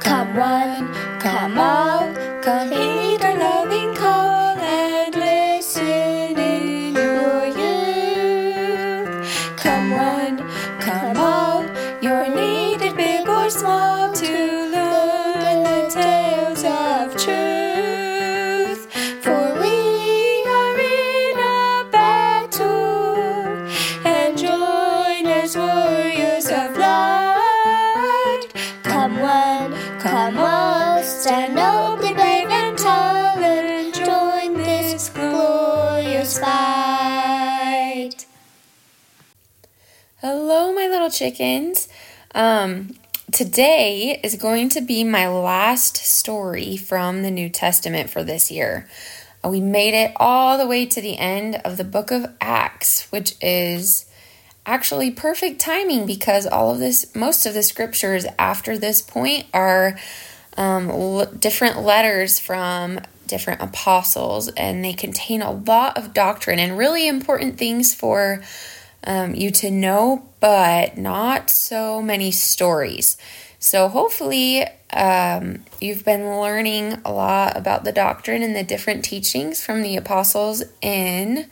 Come one, come all, come heed chickens. Um, today is going to be my last story from the New Testament for this year. Uh, We made it all the way to the end of the book of Acts, which is actually perfect timing because all of this, most of the scriptures after this point are um, l- different letters from different apostles, and they contain a lot of doctrine and really important things for um, you to know, but not so many stories. So, hopefully, um, you've been learning a lot about the doctrine and the different teachings from the apostles in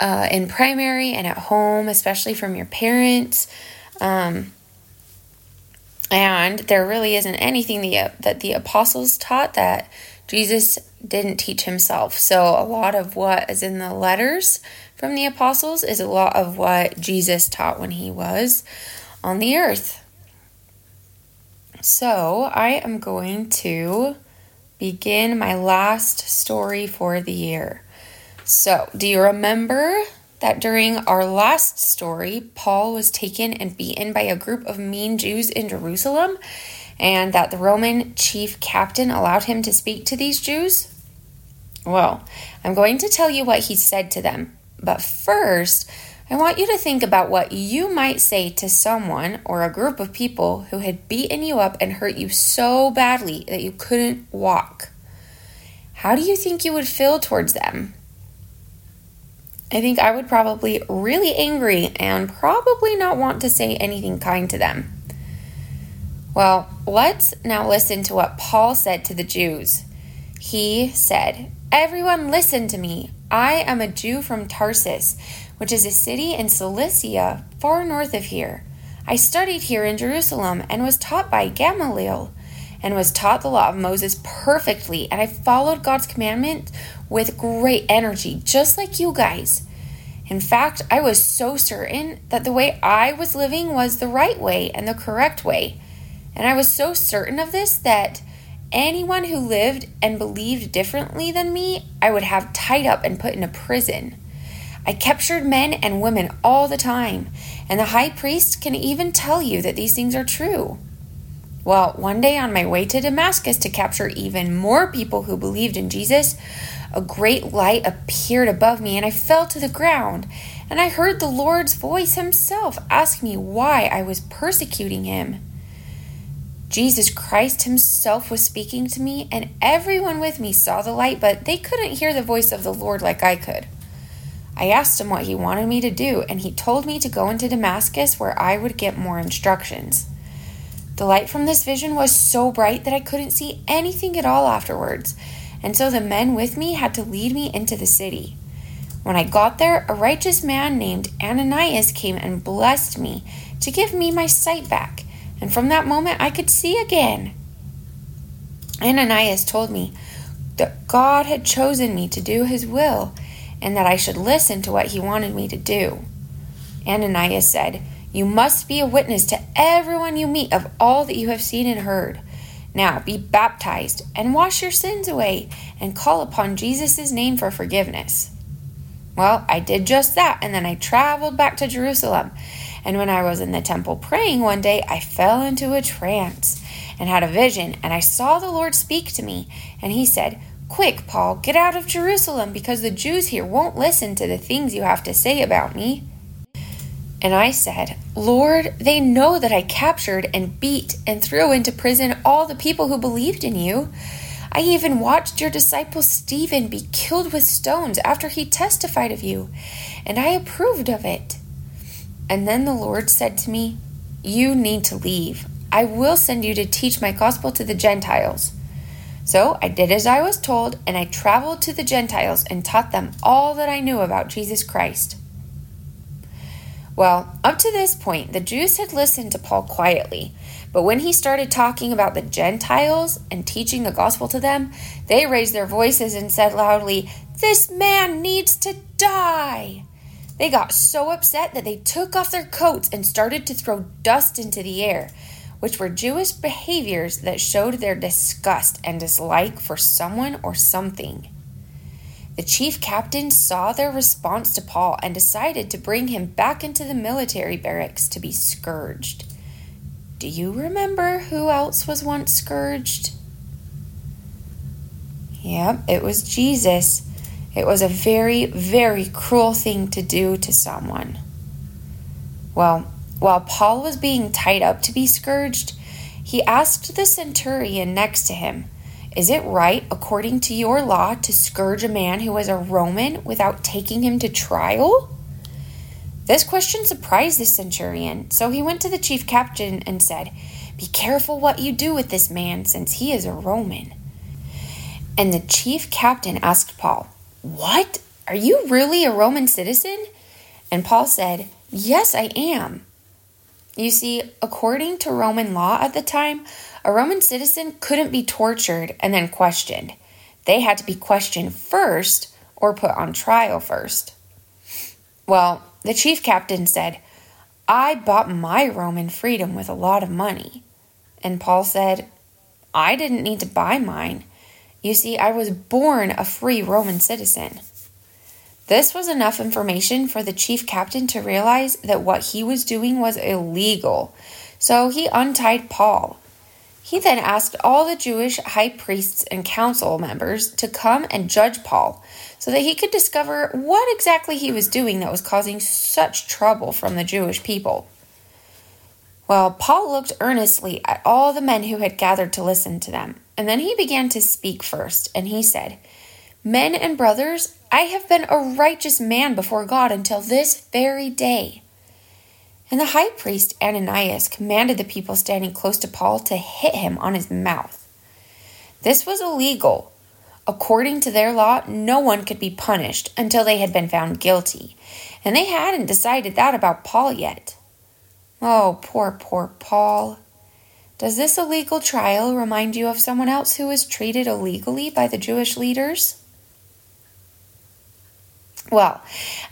uh, in primary and at home, especially from your parents. Um, and there really isn't anything the, that the apostles taught that Jesus didn't teach himself. So, a lot of what is in the letters from the apostles is a lot of what Jesus taught when he was on the earth. So, I am going to begin my last story for the year. So, do you remember that during our last story, Paul was taken and beaten by a group of mean Jews in Jerusalem, and that the Roman chief captain allowed him to speak to these Jews? Well, I'm going to tell you what he said to them. But first, I want you to think about what you might say to someone or a group of people who had beaten you up and hurt you so badly that you couldn't walk. How do you think you would feel towards them? I think I would probably really angry and probably not want to say anything kind to them. Well, let's now listen to what Paul said to the Jews. He said, Everyone listen to me. I am a Jew from Tarsus, which is a city in Cilicia, far north of here. I studied here in Jerusalem and was taught by Gamaliel, and was taught the law of Moses perfectly, and I followed God's commandment with great energy, just like you guys. In fact, I was so certain that the way I was living was the right way and the correct way. And I was so certain of this that anyone who lived and believed differently than me, I would have tied up and put in a prison. I captured men and women all the time, and the high priest can even tell you that these things are true. Well, one day on my way to Damascus to capture even more people who believed in Jesus, a great light appeared above me, and I fell to the ground. And I heard the Lord's voice himself ask me why I was persecuting him. Jesus Christ himself was speaking to me, and everyone with me saw the light, but they couldn't hear the voice of the Lord like I could. I asked him what he wanted me to do, and he told me to go into Damascus where I would get more instructions. The light from this vision was so bright that I couldn't see anything at all afterwards, and so the men with me had to lead me into the city. When I got there, a righteous man named Ananias came and blessed me to give me my sight back, and from that moment I could see again. Ananias told me that God had chosen me to do his will and that I should listen to what he wanted me to do. Ananias said, You must be a witness to everyone you meet of all that you have seen and heard. Now be baptized and wash your sins away and call upon Jesus' name for forgiveness. Well, I did just that, and then I traveled back to Jerusalem. And when I was in the temple praying one day, I fell into a trance and had a vision, and I saw the Lord speak to me. And he said, Quick, Paul, get out of Jerusalem, because the Jews here won't listen to the things you have to say about me. And I said, Lord, they know that I captured and beat and threw into prison all the people who believed in you. I even watched your disciple Stephen be killed with stones after he testified of you, and I approved of it. And then the Lord said to me, You need to leave. I will send you to teach my gospel to the Gentiles. So I did as I was told, and I traveled to the Gentiles and taught them all that I knew about Jesus Christ. Well, up to this point, the Jews had listened to Paul quietly, but when he started talking about the Gentiles and teaching the gospel to them, they raised their voices and said loudly, This man needs to die! They got so upset that they took off their coats and started to throw dust into the air which were Jewish behaviors that showed their disgust and dislike for someone or something. The chief captain saw their response to Paul and decided to bring him back into the military barracks to be scourged. Do you remember who else was once scourged? Yep, it was Jesus. It was a very, very cruel thing to do to someone. Well, while Paul was being tied up to be scourged, he asked the centurion next to him, Is it right, according to your law, to scourge a man who is a Roman without taking him to trial? This question surprised the centurion, so he went to the chief captain and said, Be careful what you do with this man, since he is a Roman. And the chief captain asked Paul, What? Are you really a Roman citizen? And Paul said, Yes, I am. You see, according to Roman law at the time, a Roman citizen couldn't be tortured and then questioned. They had to be questioned first or put on trial first. Well, the chief captain said, I bought my Roman freedom with a lot of money. And Paul said, I didn't need to buy mine. You see, I was born a free Roman citizen. This was enough information for the chief captain to realize that what he was doing was illegal, so he untied Paul. He then asked all the Jewish high priests and council members to come and judge Paul so that he could discover what exactly he was doing that was causing such trouble from the Jewish people. Well, Paul looked earnestly at all the men who had gathered to listen to them, and then he began to speak first, and he said, Men and brothers, I have been a righteous man before God until this very day. And the high priest Ananias commanded the people standing close to Paul to hit him on his mouth. This was illegal. According to their law, no one could be punished until they had been found guilty, and they hadn't decided that about Paul yet. Oh, poor, poor Paul. Does this illegal trial remind you of someone else who was treated illegally by the Jewish leaders? Well,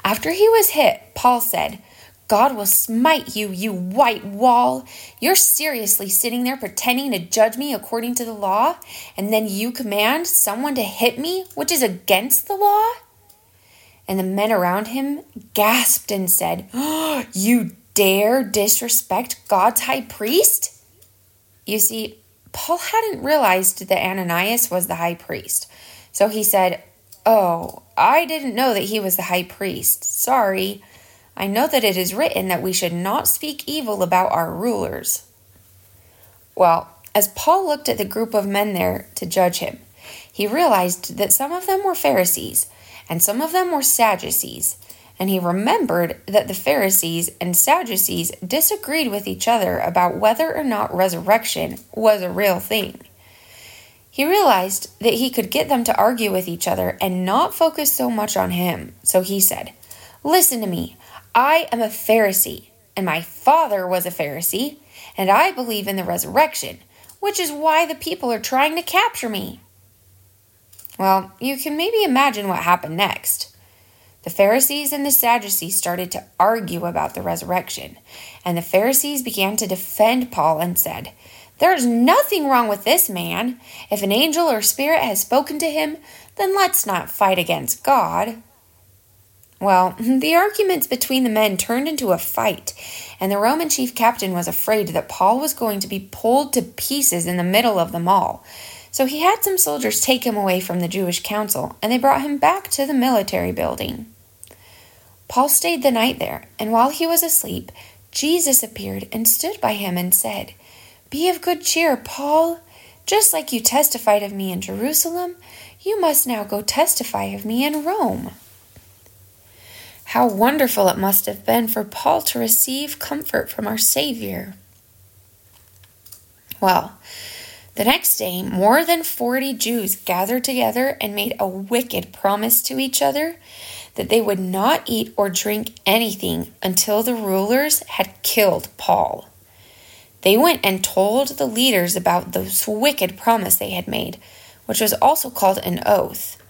after he was hit, Paul said, God will smite you, you white wall. You're seriously sitting there pretending to judge me according to the law, and then you command someone to hit me, which is against the law? And the men around him gasped and said, oh, You dare disrespect God's high priest? You see, Paul hadn't realized that Ananias was the high priest. So he said, Oh, I didn't know that he was the high priest. Sorry. I know that it is written that we should not speak evil about our rulers. Well, as Paul looked at the group of men there to judge him, he realized that some of them were Pharisees and some of them were Sadducees, and he remembered that the Pharisees and Sadducees disagreed with each other about whether or not resurrection was a real thing. He realized that he could get them to argue with each other and not focus so much on him. So he said, Listen to me. I am a Pharisee, and my father was a Pharisee, and I believe in the resurrection, which is why the people are trying to capture me. Well, you can maybe imagine what happened next. The Pharisees and the Sadducees started to argue about the resurrection, and the Pharisees began to defend Paul and said, there's nothing wrong with this man. If an angel or spirit has spoken to him, then let's not fight against God. Well, the arguments between the men turned into a fight, and the Roman chief captain was afraid that Paul was going to be pulled to pieces in the middle of them all. So he had some soldiers take him away from the Jewish council, and they brought him back to the military building. Paul stayed the night there, and while he was asleep, Jesus appeared and stood by him and said, be of good cheer, Paul. Just like you testified of me in Jerusalem, you must now go testify of me in Rome. How wonderful it must have been for Paul to receive comfort from our Savior. Well, the next day, more than 40 Jews gathered together and made a wicked promise to each other that they would not eat or drink anything until the rulers had killed Paul. They went and told the leaders about this wicked promise they had made, which was also called an oath.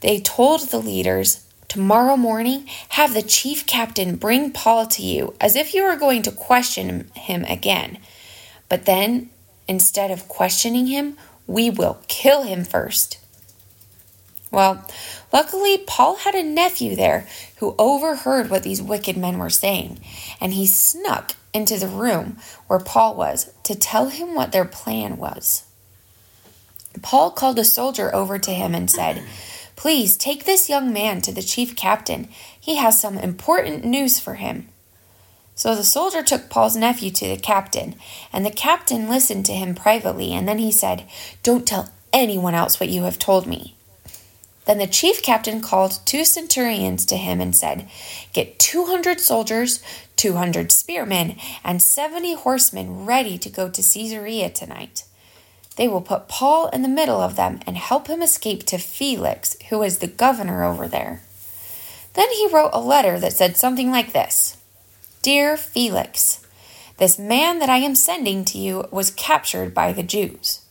They told the leaders, Tomorrow morning, have the chief captain bring Paul to you as if you were going to question him again. But then, instead of questioning him, we will kill him first. Well, luckily, Paul had a nephew there who overheard what these wicked men were saying, and he snuck into the room where Paul was to tell him what their plan was. Paul called a soldier over to him and said, Please take this young man to the chief captain. He has some important news for him. So the soldier took Paul's nephew to the captain, and the captain listened to him privately, and then he said, Don't tell anyone else what you have told me. Then the chief captain called two centurions to him and said, Get 200 soldiers, 200 spearmen, and 70 horsemen ready to go to Caesarea tonight. They will put Paul in the middle of them and help him escape to Felix, who is the governor over there. Then he wrote a letter that said something like this Dear Felix, this man that I am sending to you was captured by the Jews.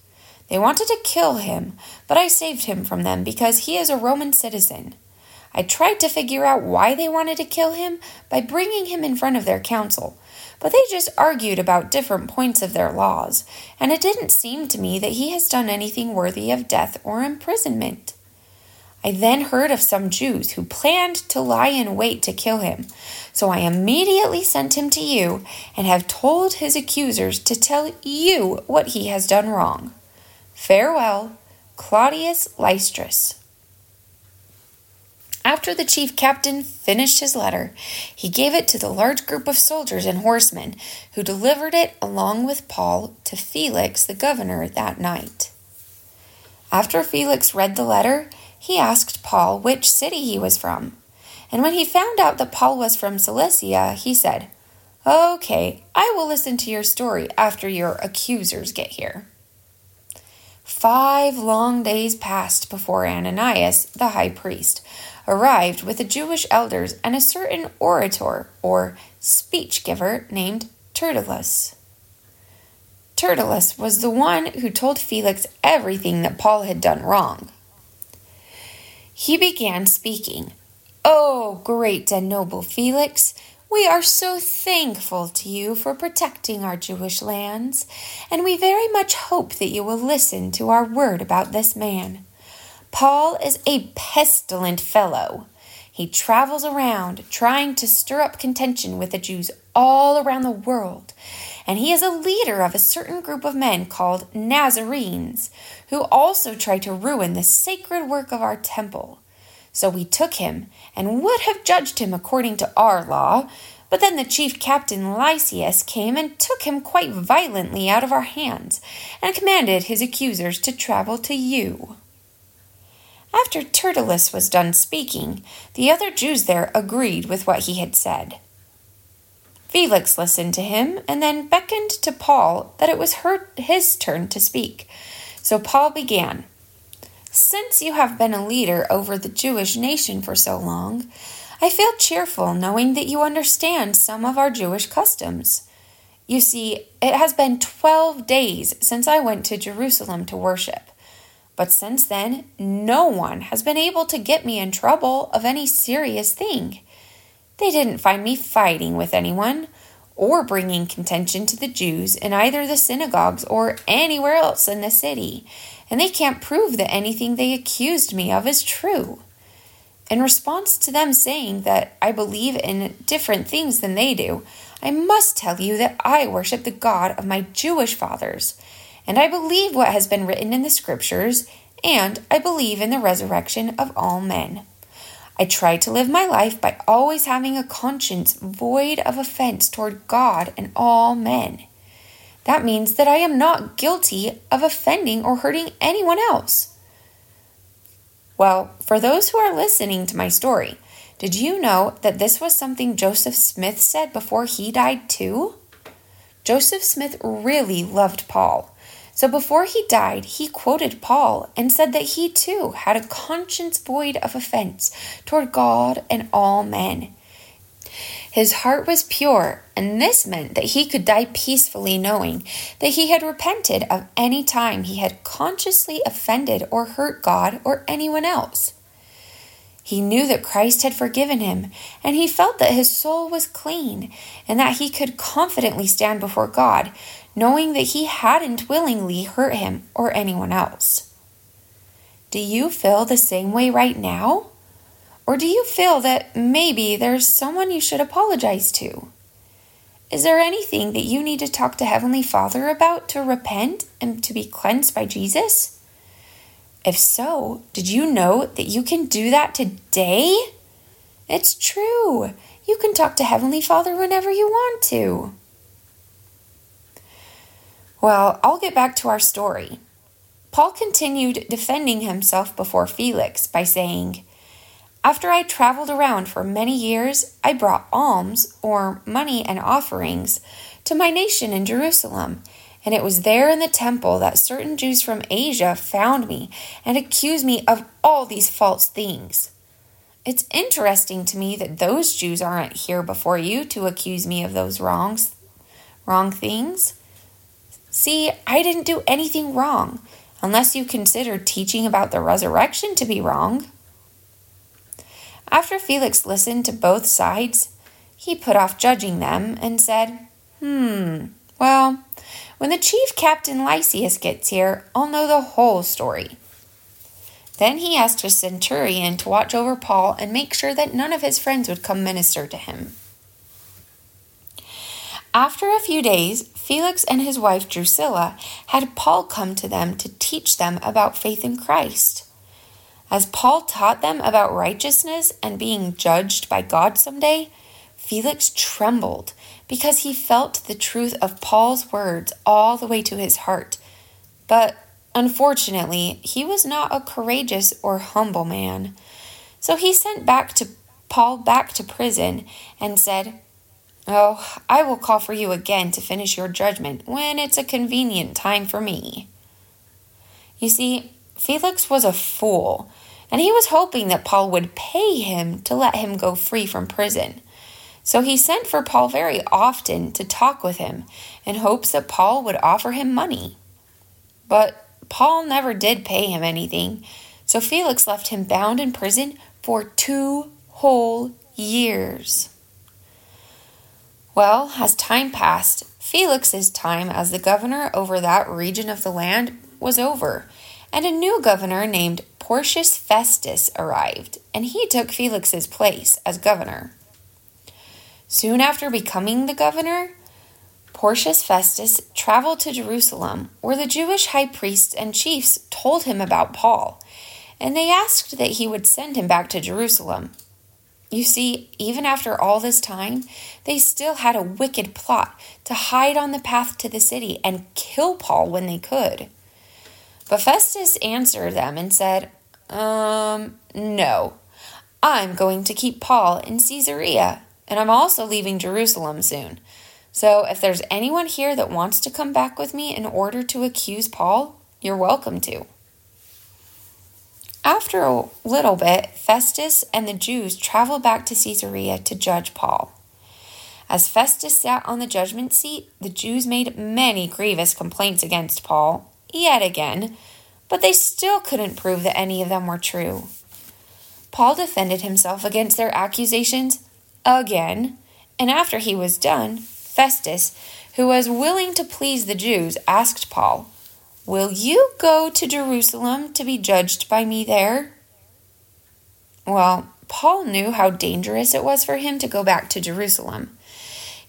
They wanted to kill him, but I saved him from them because he is a Roman citizen. I tried to figure out why they wanted to kill him by bringing him in front of their council, but they just argued about different points of their laws, and it didn't seem to me that he has done anything worthy of death or imprisonment. I then heard of some Jews who planned to lie in wait to kill him, so I immediately sent him to you and have told his accusers to tell you what he has done wrong. Farewell, Claudius Lysistrus. After the chief captain finished his letter, he gave it to the large group of soldiers and horsemen, who delivered it along with Paul to Felix the governor that night. After Felix read the letter, he asked Paul which city he was from. And when he found out that Paul was from Cilicia, he said, Okay, I will listen to your story after your accusers get here. Five long days passed before Ananias, the high priest, arrived with the Jewish elders and a certain orator or speech giver named Tertullus. Tertullus was the one who told Felix everything that Paul had done wrong. He began speaking. Oh, great and noble Felix, we are so thankful to you for protecting our Jewish lands, and we very much hope that you will listen to our word about this man. Paul is a pestilent fellow. He travels around trying to stir up contention with the Jews all around the world, and he is a leader of a certain group of men called Nazarenes, who also try to ruin the sacred work of our temple. So we took him and would have judged him according to our law. But then the chief captain Lysias came and took him quite violently out of our hands, and commanded his accusers to travel to you. After Tertullus was done speaking, the other Jews there agreed with what he had said. Felix listened to him and then beckoned to Paul that it was her, his turn to speak. So Paul began. Since you have been a leader over the Jewish nation for so long, I feel cheerful knowing that you understand some of our Jewish customs. You see, it has been twelve days since I went to Jerusalem to worship. But since then, no one has been able to get me in trouble of any serious thing. They didn't find me fighting with anyone or bringing contention to the Jews in either the synagogues or anywhere else in the city and they can't prove that anything they accused me of is true. In response to them saying that I believe in different things than they do, I must tell you that I worship the God of my Jewish fathers, and I believe what has been written in the scriptures, and I believe in the resurrection of all men. I try to live my life by always having a conscience void of offense toward God and all men. That means that I am not guilty of offending or hurting anyone else. Well, for those who are listening to my story, did you know that this was something Joseph Smith said before he died too? Joseph Smith really loved Paul. So before he died, he quoted Paul and said that he too had a conscience void of offense toward God and all men. His heart was pure, and this meant that he could die peacefully knowing that he had repented of any time he had consciously offended or hurt God or anyone else. He knew that Christ had forgiven him, and he felt that his soul was clean and that he could confidently stand before God, knowing that he hadn't willingly hurt him or anyone else. Do you feel the same way right now? Or do you feel that maybe there's someone you should apologize to? Is there anything that you need to talk to Heavenly Father about to repent and to be cleansed by Jesus? If so, did you know that you can do that today? It's true. You can talk to Heavenly Father whenever you want to. Well, I'll get back to our story. Paul continued defending himself before Felix by saying, After I traveled around for many years, I brought alms, or money and offerings, to my nation in Jerusalem and it was there in the temple that certain Jews from Asia found me and accused me of all these false things. It's interesting to me that those Jews aren't here before you to accuse me of those wrongs, wrong things. See, I didn't do anything wrong, unless you consider teaching about the resurrection to be wrong. After Felix listened to both sides, he put off judging them and said, Hmm, well, when the chief captain Lysias gets here, I'll know the whole story. Then he asked a centurion to watch over Paul and make sure that none of his friends would come minister to him. After a few days, Felix and his wife Drusilla had Paul come to them to teach them about faith in Christ. As Paul taught them about righteousness and being judged by God someday, Felix trembled because he felt the truth of Paul's words all the way to his heart. But unfortunately, he was not a courageous or humble man. So he sent back to Paul back to prison and said, Oh, I will call for you again to finish your judgment when it's a convenient time for me. You see, Felix was a fool, and he was hoping that Paul would pay him to let him go free from prison. So he sent for Paul very often to talk with him in hopes that Paul would offer him money. But Paul never did pay him anything, so Felix left him bound in prison for two whole years. Well, as time passed, Felix's time as the governor over that region of the land was over, and a new governor named Porcius Festus arrived, and he took Felix's place as governor. Soon after becoming the governor, Porcius Festus traveled to Jerusalem, where the Jewish high priests and chiefs told him about Paul, and they asked that he would send him back to Jerusalem. You see, even after all this time, they still had a wicked plot to hide on the path to the city and kill Paul when they could. But Festus answered them and said, Um, no, I'm going to keep Paul in Caesarea and I'm also leaving Jerusalem soon. So if there's anyone here that wants to come back with me in order to accuse Paul, you're welcome to. After a little bit, Festus and the Jews traveled back to Caesarea to judge Paul. As Festus sat on the judgment seat, the Jews made many grievous complaints against Paul, yet again, but they still couldn't prove that any of them were true. Paul defended himself against their accusations again, and after he was done, Festus, who was willing to please the Jews, asked Paul, Will you go to Jerusalem to be judged by me there? Well, Paul knew how dangerous it was for him to go back to Jerusalem.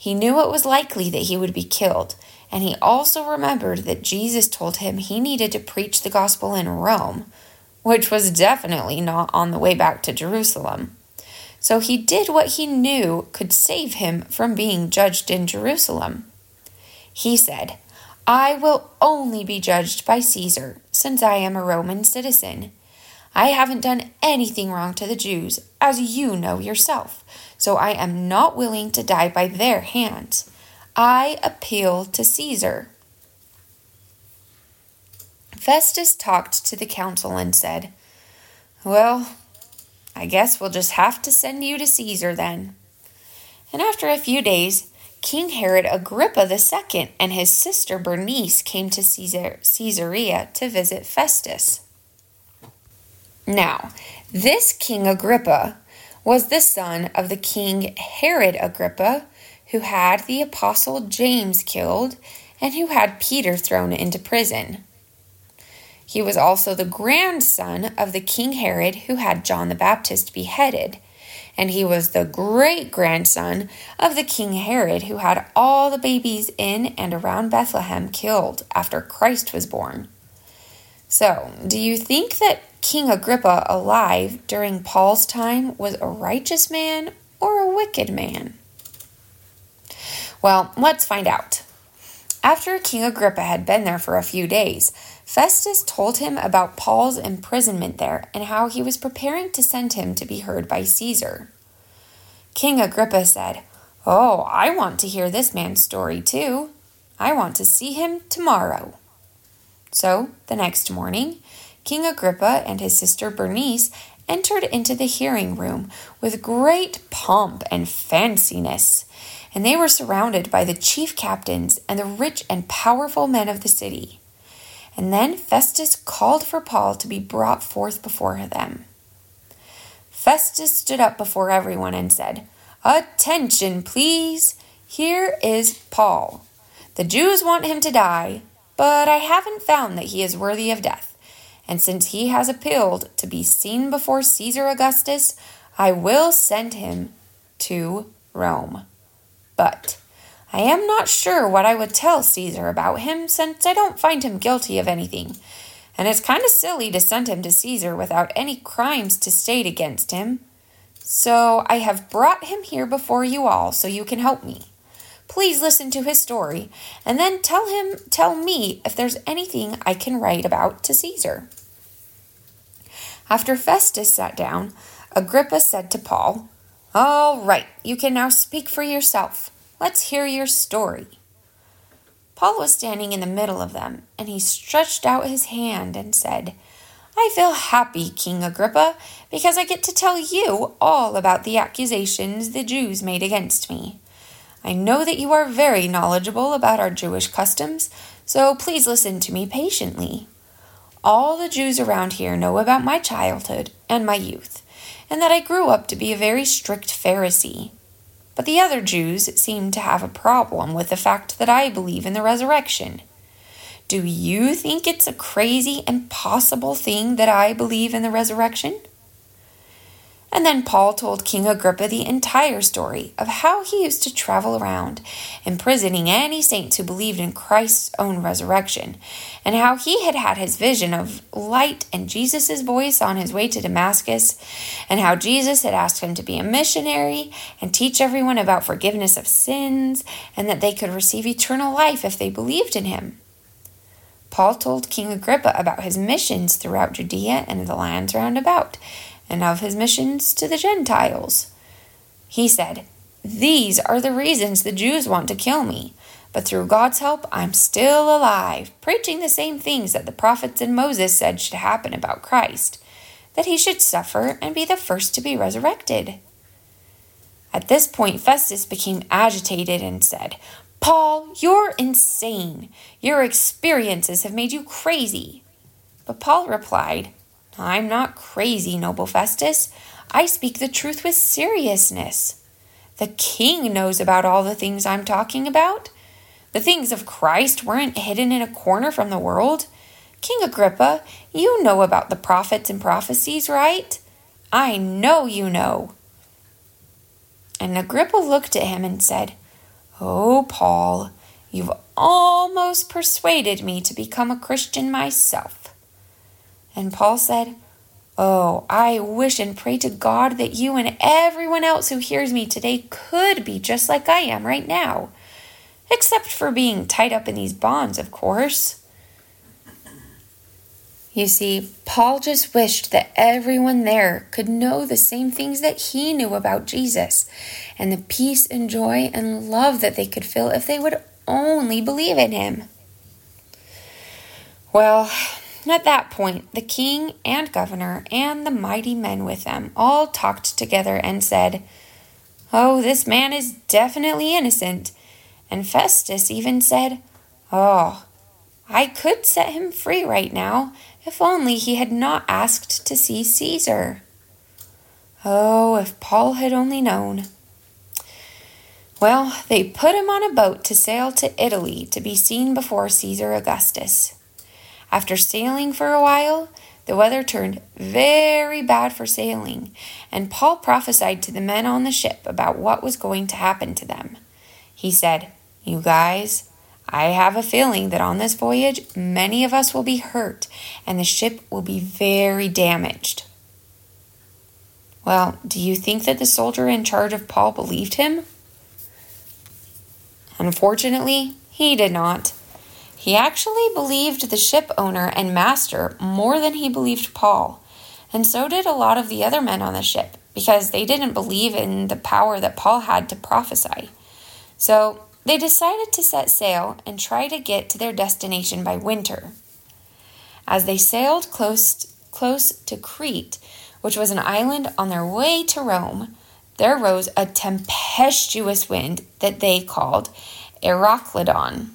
He knew it was likely that he would be killed, and he also remembered that Jesus told him he needed to preach the gospel in Rome, which was definitely not on the way back to Jerusalem. So he did what he knew could save him from being judged in Jerusalem. He said, I will only be judged by Caesar, since I am a Roman citizen. I haven't done anything wrong to the Jews, as you know yourself, so I am not willing to die by their hands. I appeal to Caesar. Festus talked to the council and said, Well, I guess we'll just have to send you to Caesar then. And after a few days, King Herod Agrippa II and his sister Bernice came to Caesar, Caesarea to visit Festus. Now, this King Agrippa was the son of the King Herod Agrippa, who had the apostle James killed and who had Peter thrown into prison. He was also the grandson of the King Herod who had John the Baptist beheaded, and he was the great grandson of the King Herod who had all the babies in and around Bethlehem killed after Christ was born. So, do you think that King Agrippa alive during Paul's time was a righteous man or a wicked man? Well, let's find out. After King Agrippa had been there for a few days, Festus told him about Paul's imprisonment there and how he was preparing to send him to be heard by Caesar. King Agrippa said, Oh, I want to hear this man's story too. I want to see him tomorrow. So, the next morning, King Agrippa and his sister Bernice entered into the hearing room with great pomp and fanciness, and they were surrounded by the chief captains and the rich and powerful men of the city. And then Festus called for Paul to be brought forth before them. Festus stood up before everyone and said, Attention, please! Here is Paul. The Jews want him to die, but I haven't found that he is worthy of death. And since he has appealed to be seen before Caesar Augustus, I will send him to Rome. But I am not sure what I would tell Caesar about him, since I don't find him guilty of anything. And it's kind of silly to send him to Caesar without any crimes to state against him. So I have brought him here before you all so you can help me. Please listen to his story and then tell him tell me if there's anything I can write about to Caesar. After Festus sat down, Agrippa said to Paul, All right, you can now speak for yourself. Let's hear your story. Paul was standing in the middle of them, and he stretched out his hand and said, I feel happy, King Agrippa, because I get to tell you all about the accusations the Jews made against me. I know that you are very knowledgeable about our Jewish customs, so please listen to me patiently. All the Jews around here know about my childhood and my youth, and that I grew up to be a very strict Pharisee. But the other Jews seem to have a problem with the fact that I believe in the resurrection. Do you think it's a crazy, impossible thing that I believe in the resurrection? And then Paul told King Agrippa the entire story of how he used to travel around, imprisoning any saints who believed in Christ's own resurrection, and how he had had his vision of light and Jesus' voice on his way to Damascus, and how Jesus had asked him to be a missionary and teach everyone about forgiveness of sins, and that they could receive eternal life if they believed in him. Paul told King Agrippa about his missions throughout Judea and the lands round about and of his missions to the Gentiles. He said, These are the reasons the Jews want to kill me. But through God's help, I'm still alive, preaching the same things that the prophets and Moses said should happen about Christ that he should suffer and be the first to be resurrected. At this point, Festus became agitated and said, Paul, you're insane. Your experiences have made you crazy. But Paul replied, I'm not crazy, noble Festus. I speak the truth with seriousness. The king knows about all the things I'm talking about. The things of Christ weren't hidden in a corner from the world. King Agrippa, you know about the prophets and prophecies, right? I know you know. And Agrippa looked at him and said, Oh, Paul, you've almost persuaded me to become a Christian myself. And Paul said, Oh, I wish and pray to God that you and everyone else who hears me today could be just like I am right now. Except for being tied up in these bonds, of course. You see, Paul just wished that everyone there could know the same things that he knew about Jesus and the peace and joy and love that they could feel if they would only believe in him. Well, at that point, the king and governor and the mighty men with them all talked together and said, Oh, this man is definitely innocent. And Festus even said, Oh, I could set him free right now if only he had not asked to see Caesar. Oh, if Paul had only known. Well, they put him on a boat to sail to Italy to be seen before Caesar Augustus. After sailing for a while, the weather turned very bad for sailing, and Paul prophesied to the men on the ship about what was going to happen to them. He said, You guys, I have a feeling that on this voyage, many of us will be hurt and the ship will be very damaged. Well, do you think that the soldier in charge of Paul believed him? Unfortunately, he did not. He actually believed the ship owner and master more than he believed Paul, and so did a lot of the other men on the ship because they didn't believe in the power that Paul had to prophesy. So they decided to set sail and try to get to their destination by winter. As they sailed close, close to Crete, which was an island on their way to Rome, there rose a tempestuous wind that they called Euroclydon.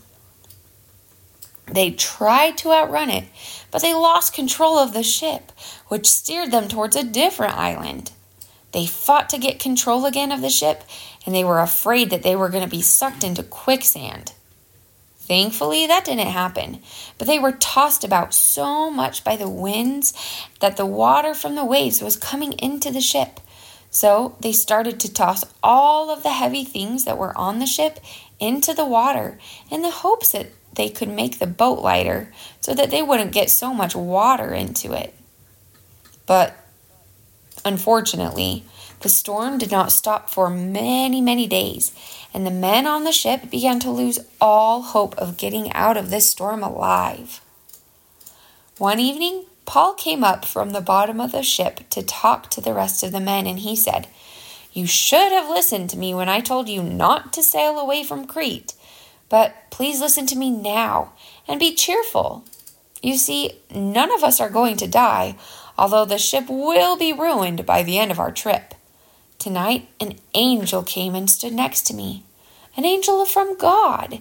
They tried to outrun it, but they lost control of the ship, which steered them towards a different island. They fought to get control again of the ship, and they were afraid that they were going to be sucked into quicksand. Thankfully, that didn't happen, but they were tossed about so much by the winds that the water from the waves was coming into the ship. So they started to toss all of the heavy things that were on the ship into the water in the hopes that they could make the boat lighter so that they wouldn't get so much water into it. But Unfortunately, the storm did not stop for many, many days, and the men on the ship began to lose all hope of getting out of this storm alive. One evening, Paul came up from the bottom of the ship to talk to the rest of the men, and he said, You should have listened to me when I told you not to sail away from Crete. But please listen to me now and be cheerful. You see, none of us are going to die, although the ship will be ruined by the end of our trip. Tonight, an angel came and stood next to me, an angel from God,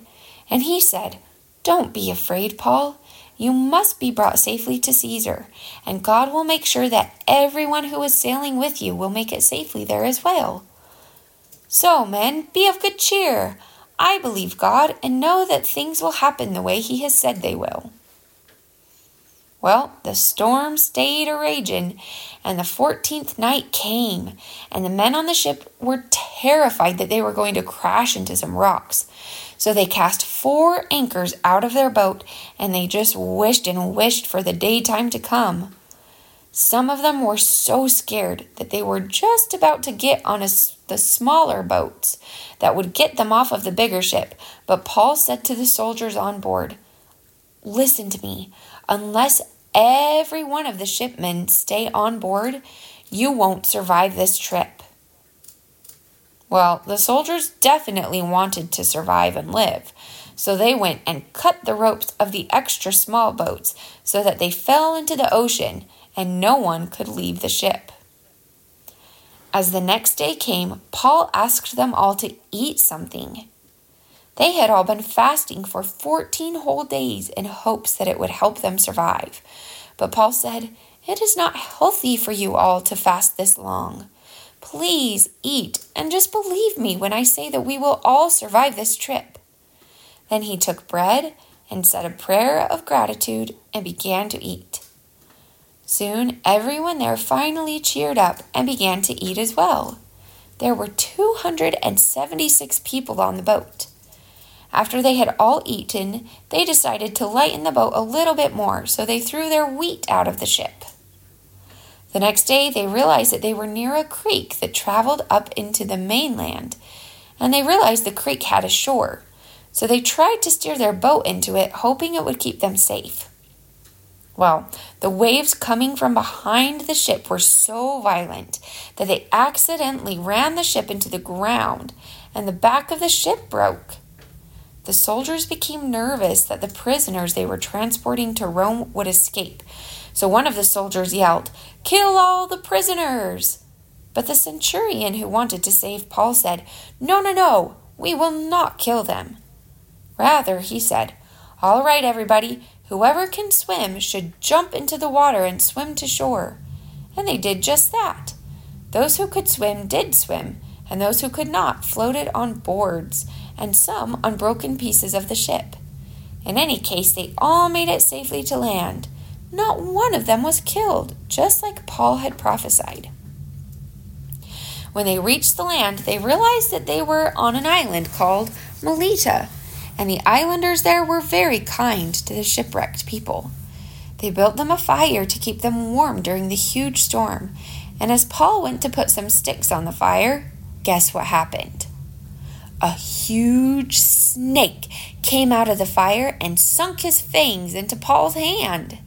and he said, Don't be afraid, Paul. You must be brought safely to Caesar, and God will make sure that everyone who is sailing with you will make it safely there as well. So, men, be of good cheer. I believe God and know that things will happen the way He has said they will. Well, the storm stayed a ragin', and the fourteenth night came, and the men on the ship were terrified that they were going to crash into some rocks. So they cast four anchors out of their boat, and they just wished and wished for the daytime to come. Some of them were so scared that they were just about to get on a, the smaller boats that would get them off of the bigger ship. But Paul said to the soldiers on board, Listen to me. Unless every one of the shipmen stay on board, you won't survive this trip. Well, the soldiers definitely wanted to survive and live, so they went and cut the ropes of the extra small boats so that they fell into the ocean and no one could leave the ship. As the next day came, Paul asked them all to eat something. They had all been fasting for 14 whole days in hopes that it would help them survive. But Paul said, It is not healthy for you all to fast this long. Please eat and just believe me when I say that we will all survive this trip. Then he took bread and said a prayer of gratitude and began to eat. Soon everyone there finally cheered up and began to eat as well. There were 276 people on the boat. After they had all eaten, they decided to lighten the boat a little bit more, so they threw their wheat out of the ship. The next day, they realized that they were near a creek that traveled up into the mainland, and they realized the creek had a shore, so they tried to steer their boat into it, hoping it would keep them safe. Well, the waves coming from behind the ship were so violent that they accidentally ran the ship into the ground, and the back of the ship broke. The soldiers became nervous that the prisoners they were transporting to Rome would escape. So one of the soldiers yelled, Kill all the prisoners! But the centurion who wanted to save Paul said, No, no, no, we will not kill them. Rather, he said, All right, everybody, Whoever can swim should jump into the water and swim to shore. And they did just that. Those who could swim did swim, and those who could not floated on boards, and some on broken pieces of the ship. In any case, they all made it safely to land. Not one of them was killed, just like Paul had prophesied. When they reached the land, they realized that they were on an island called Melita and the islanders there were very kind to the shipwrecked people. They built them a fire to keep them warm during the huge storm, and as Paul went to put some sticks on the fire, guess what happened? A huge snake came out of the fire and sunk his fangs into Paul's hand.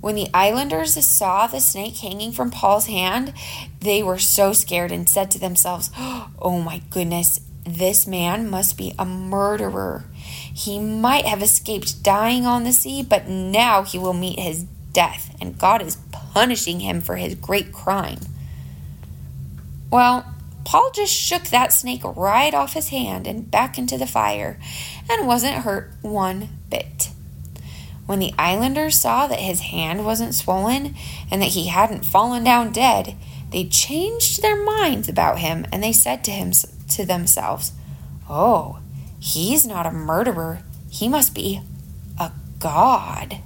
When the islanders saw the snake hanging from Paul's hand, they were so scared and said to themselves, Oh my goodness, this man must be a murderer. He might have escaped dying on the sea, but now he will meet his death, and God is punishing him for his great crime. Well, Paul just shook that snake right off his hand and back into the fire and wasn't hurt one bit. When the islanders saw that his hand wasn't swollen and that he hadn't fallen down dead, they changed their minds about him and they said to him to themselves, Oh, he's not a murderer. He must be a god.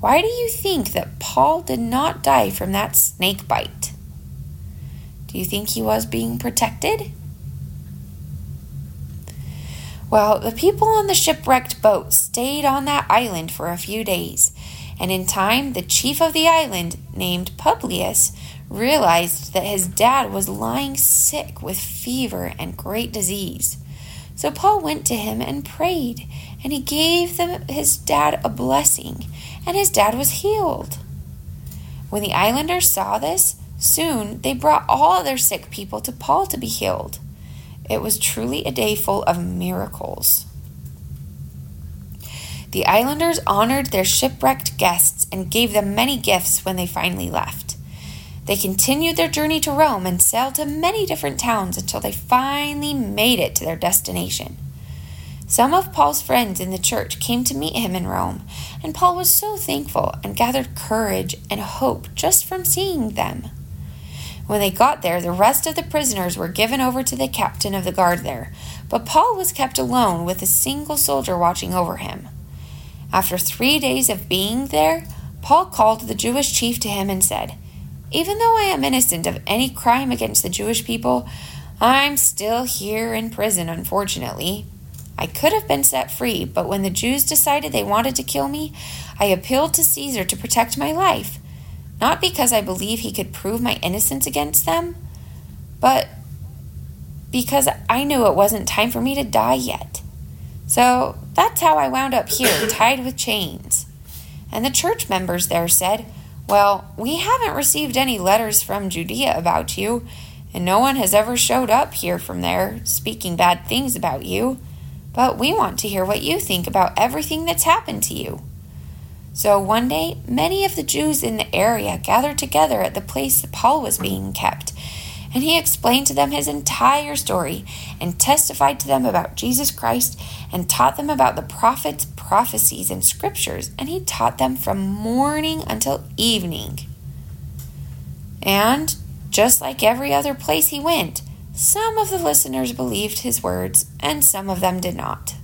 Why do you think that Paul did not die from that snake bite? Do you think he was being protected? Well, the people on the shipwrecked boat stayed on that island for a few days, and in time the chief of the island, named Publius, realized that his dad was lying sick with fever and great disease. So Paul went to him and prayed, and he gave his dad a blessing, and his dad was healed. When the islanders saw this, soon they brought all their sick people to Paul to be healed. It was truly a day full of miracles. The islanders honored their shipwrecked guests and gave them many gifts when they finally left. They continued their journey to Rome and sailed to many different towns until they finally made it to their destination. Some of Paul's friends in the church came to meet him in Rome, and Paul was so thankful and gathered courage and hope just from seeing them. When they got there, the rest of the prisoners were given over to the captain of the guard there, but Paul was kept alone with a single soldier watching over him. After three days of being there, Paul called the Jewish chief to him and said, even though I am innocent of any crime against the Jewish people, I'm still here in prison, unfortunately. I could have been set free, but when the Jews decided they wanted to kill me, I appealed to Caesar to protect my life. Not because I believe he could prove my innocence against them, but because I knew it wasn't time for me to die yet. So that's how I wound up here, tied with chains. And the church members there said, well, we haven't received any letters from Judea about you, and no one has ever showed up here from there speaking bad things about you. But we want to hear what you think about everything that's happened to you. So one day, many of the Jews in the area gathered together at the place that Paul was being kept and he explained to them his entire story and testified to them about Jesus Christ and taught them about the prophets, prophecies, and scriptures. And he taught them from morning until evening. And just like every other place he went, some of the listeners believed his words and some of them did not.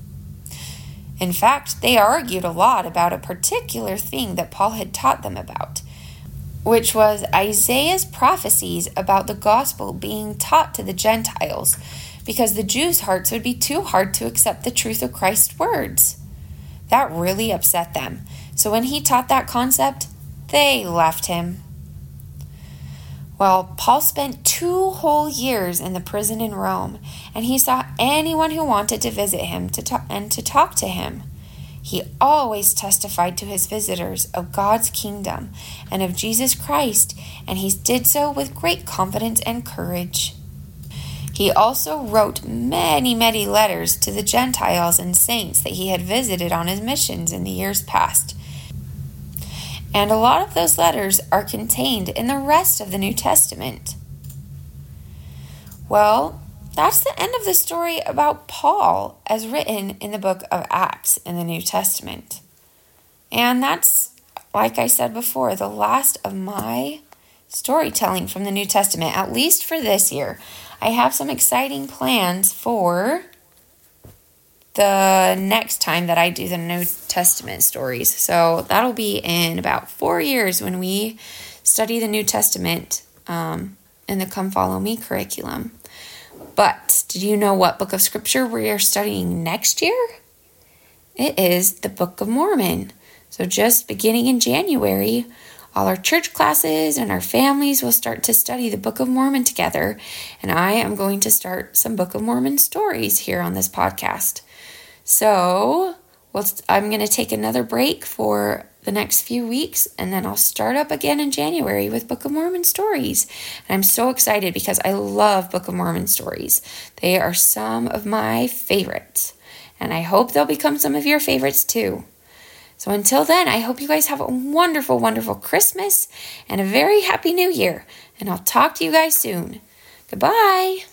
In fact, they argued a lot about a particular thing that Paul had taught them about which was Isaiah's prophecies about the gospel being taught to the Gentiles, because the Jews' hearts would be too hard to accept the truth of Christ's words. That really upset them. So when he taught that concept, they left him. Well, Paul spent two whole years in the prison in Rome, and he saw anyone who wanted to visit him to talk, and to talk to him. He always testified to his visitors of God's kingdom and of Jesus Christ, and he did so with great confidence and courage. He also wrote many, many letters to the Gentiles and saints that he had visited on his missions in the years past. And a lot of those letters are contained in the rest of the New Testament. Well, that's the end of the story about Paul as written in the book of Acts in the New Testament. And that's, like I said before, the last of my storytelling from the New Testament, at least for this year. I have some exciting plans for the next time that I do the New Testament stories. So that'll be in about four years when we study the New Testament um, in the Come Follow Me curriculum. But did you know what book of scripture we are studying next year? It is the Book of Mormon. So, just beginning in January, all our church classes and our families will start to study the Book of Mormon together. And I am going to start some Book of Mormon stories here on this podcast. So, well, I'm going to take another break for the next few weeks, and then I'll start up again in January with Book of Mormon stories. And I'm so excited because I love Book of Mormon stories. They are some of my favorites, and I hope they'll become some of your favorites too. So until then, I hope you guys have a wonderful, wonderful Christmas and a very happy new year. And I'll talk to you guys soon. Goodbye.